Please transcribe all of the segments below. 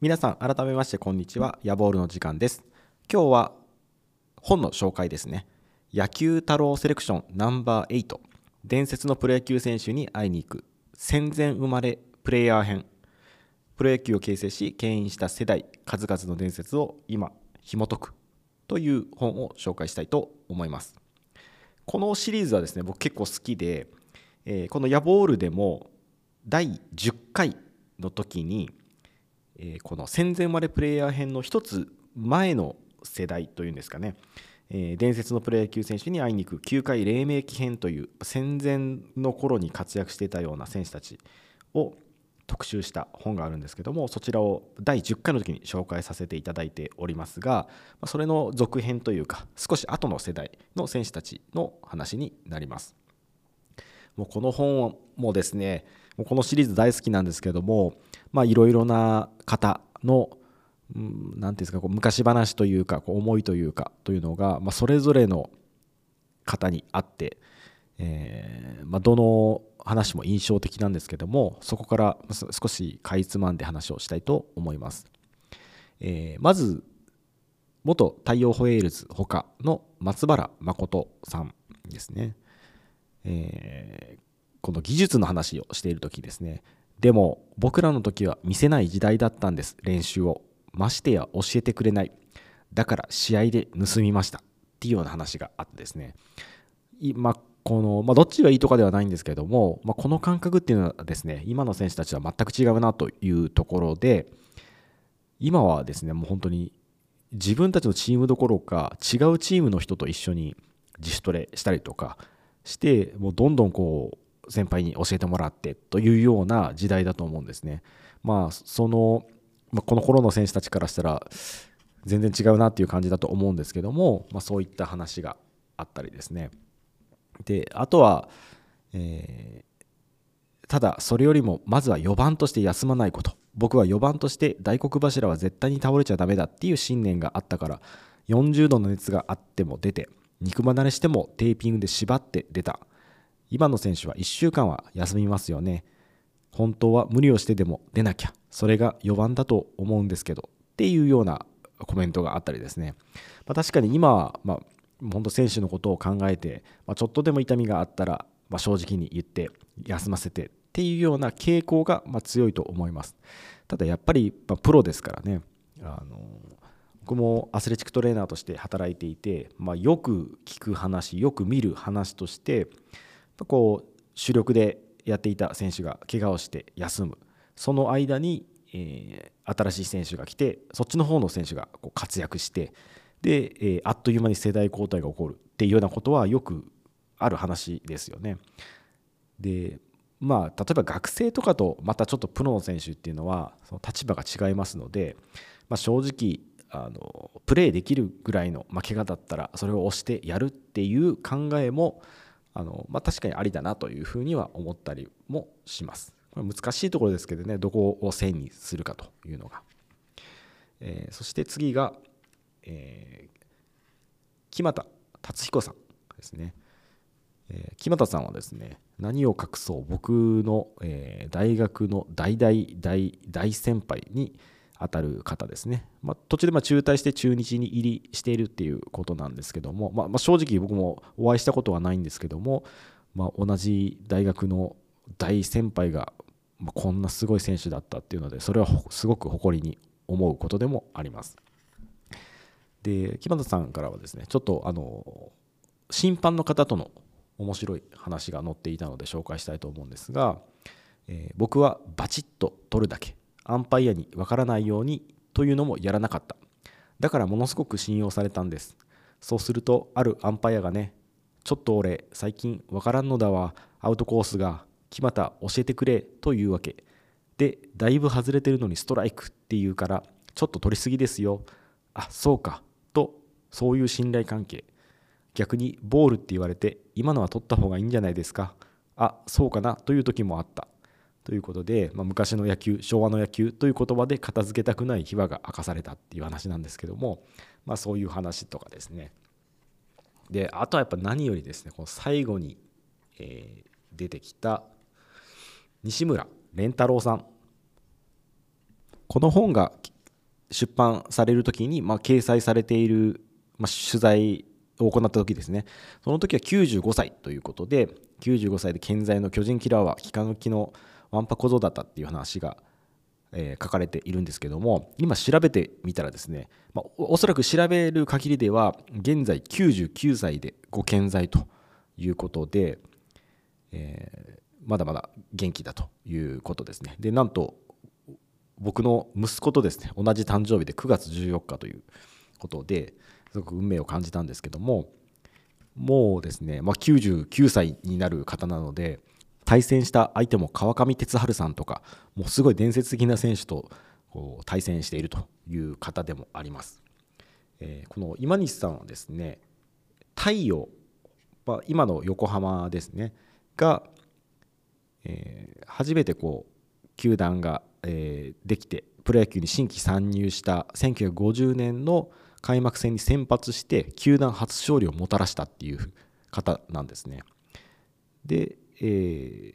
皆さん改めましてこんにちは。ヤボールの時間です。今日は本の紹介ですね。野球太郎セレクションナンバー8伝説のプロ野球選手に会いに行く戦前生まれプレイヤー編。プロ野球を形成し牽引した世代数々の伝説を今紐解くという本を紹介したいと思います。このシリーズはですね僕結構好きで、えーこのヤボールでも第10回の時にえーこの戦前生まれプレイヤー編の一つ前の世代というんですかね、えー伝説のプロ野球選手に会いに行く球界黎明期編という戦前の頃に活躍していたような選手たちを特集した本があるんですけどもそちらを第10回の時に紹介させていただいておりますがそれの続編というか少し後の世代の選手たちの話になります。もうこの本もですねもうこのシリーズ大好きなんですけどもいろいろな方のうんなんていうんですかこう昔話というかこう思いというかというのが、まあ、それぞれの方にあって、えーまあ、どの話も印象的なんですけどもそこから少しかいつまんで話をしたいと思います。えーまず元太陽ホエールズほかの松原誠さんですね。えーこの技術の話をしている時ですね。でも僕らの時は見せない時代だったんです。練習を。ましてや教えてくれない。だから試合で盗みました。っていうような話があってですね。いまあこのまあ、どっちがいいとかではないんですけども、まあ、この感覚っていうのはですね今の選手たちは全く違うなというところで今はですねもう本当に自分たちのチームどころか違うチームの人と一緒に自主トレしたりとかしてもうどんどんこう先輩に教えてもらってというような時代だと思うんですね。まあその、まあ、この頃の選手たちからしたら全然違うなっていう感じだと思うんですけども、まあ、そういった話があったりですね。であとは、えーただそれよりもまずは4番として休まないこと僕は4番として大黒柱は絶対に倒れちゃダメだっていう信念があったから40度の熱があっても出て肉離れしてもテーピングで縛って出た。今の選手は1週間は休みますよね。本当は無理をしてでも出なきゃ。それが4番だと思うんですけど。っていうようなコメントがあったりですね、まあ、確かに今は、まあ、本当選手のことを考えて、まあ、ちょっとでも痛みがあったら、まあ、正直に言って休ませて。っていうような傾向がま強いと思います。ただやっぱり、ま、プロですからね。あの僕もアスレチックトレーナーとして働いていて、まあ、よく聞く話よく見る話としてこう主力でやっていた選手が怪我をして休むその間に、えー新しい選手が来てそっちの方の選手がこう活躍してで、えーあっという間に世代交代が起こるっていうようなことはよくある話ですよね。でまあ例えば学生とかとまたちょっとプロの選手っていうのはその立場が違いますので、まあ、正直あのプレーできるぐらいの、まあ、怪我だったらそれを押してやるっていう考えもあの、まあ、確かにありだなというふうには思ったりもします。これ難しいところですけどねどこを線にするかというのが。えーそして次が、えー木俣達彦さんですね。えー木俣さんはですね何を隠そう僕の、えー大学の大大大大先輩に当たる方ですね、まあ、途中でまあ中退して中日に入りしているっていうことなんですけども、まあ、ま正直僕もお会いしたことはないんですけども、まあ、同じ大学の大先輩が、こんなすごい選手だったっていうのでそれはすごく誇りに思うことでもあります。で木俣さんからはですねちょっとあの審判の方との面白い話が載っていたので紹介したいと思うんですが、えー僕はバチッと取るだけアンパイアにわからないようにというのもやらなかった。だからものすごく信用されたんです。そうするとあるアンパイアがねちょっと俺最近わからんのだわアウトコースが決また教えてくれというわけ。でだいぶ外れてるのにストライクっていうからちょっと取りすぎですよ。あそうかとそういう信頼関係。逆にボールって言われて今のは取った方がいいんじゃないですか。あそうかなという時もあった。ということで、まあ、昔の野球昭和の野球という言葉で片付けたくない秘話が明かされたっていう話なんですけども、まあ、そういう話とかですね。であとはやっぱ何よりですねこの最後に、えー、出てきた西村蓮太郎さん。この本が出版される時に、まあ、掲載されている、まあ、取材を行った時ですね。その時は95歳ということで95歳で健在の巨人キラーは幾何きのワンパ小僧だったっていう話が、えー、書かれているんですけども今調べてみたらですね、まあ、おそらく調べる限りでは現在99歳でご健在ということで、えー、まだまだ元気だということですね。でなんと僕の息子とですね同じ誕生日で9月14日ということですごく運命を感じたんですけどももうですね、まあ、99歳になる方なので対戦した相手も川上哲治さんとかもうすごい伝説的な選手とこう対戦しているという方でもあります、えー、この今西さんはですね太陽、まあ、今の横浜ですねが、えー、初めてこう球団が、えー、できてプロ野球に新規参入した1950年の開幕戦に先発して球団初勝利をもたらしたっていう方なんですね。でえ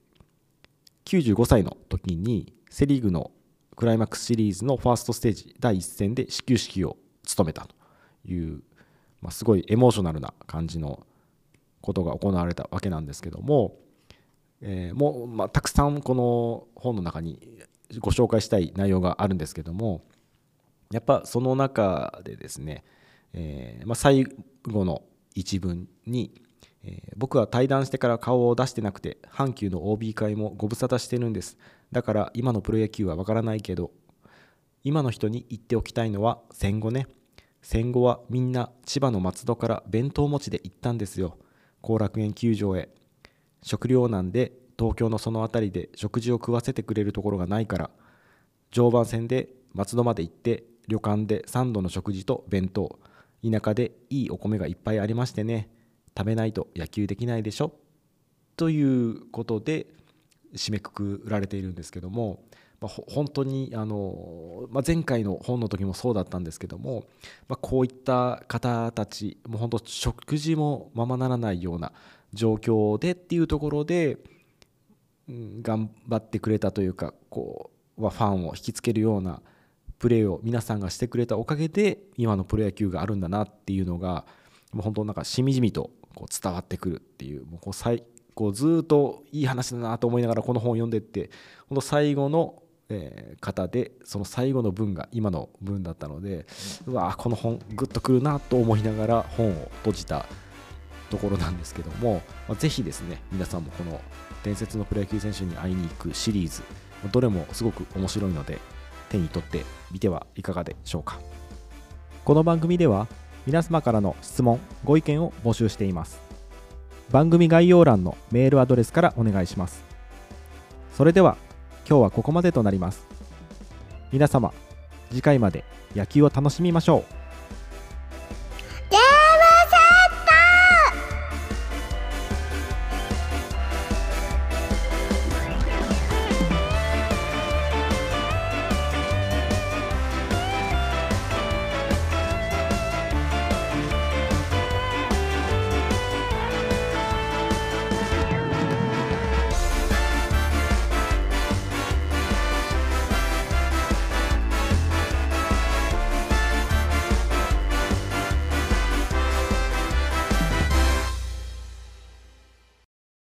ー、95歳の時にセ・リーグのクライマックスシリーズのファーストステージ第1戦で始球式を務めたという、まあ、すごいエモーショナルな感じのことが行われたわけなんですけども、えー、もう、まあ、たくさんこの本の中にご紹介したい内容があるんですけどもやっぱその中でですね、えーまあ、最後の一文にえー、僕は対談してから顔を出してなくて阪急の OB 会もご無沙汰してるんです。だから今のプロ野球はわからないけど今の人に言っておきたいのは戦後ね。戦後はみんな千葉の松戸から弁当持ちで行ったんですよ。後楽園球場へ。食料難で東京のその辺りで食事を食わせてくれるところがないから。常磐線で松戸まで行って旅館で3度の食事と弁当。田舎でいいお米がいっぱいありましてね。食べないと野球できないでしょ。ということで締めくくられているんですけども、まあ、本当にあの、まあ、前回の本の時もそうだったんですけども、まあ、こういった方たちもう本当食事もままならないような状況でっていうところで、うん、頑張ってくれたというかこう、ファンを引きつけるようなプレーを皆さんがしてくれたおかげで今のプロ野球があるんだなっていうのが本当なんかしみじみとこう伝わってくるっていうもうこう最こうずっといい話だなと思いながらこの本を読んでって本当最後のえ方でその最後の文が今の文だったのでうわこの本グッとくるなと思いながら本を閉じたところなんですけども、まあ、ぜひですね皆さんもこの伝説のプロ野球選手に会いに行くシリーズどれもすごく面白いので手に取ってみてはいかがでしょうか。この番組では皆様からの質問ご意見を募集しています。番組概要欄のメールアドレスからお願いします。それでは今日はここまでとなります。皆様次回まで野球を楽しみましょう。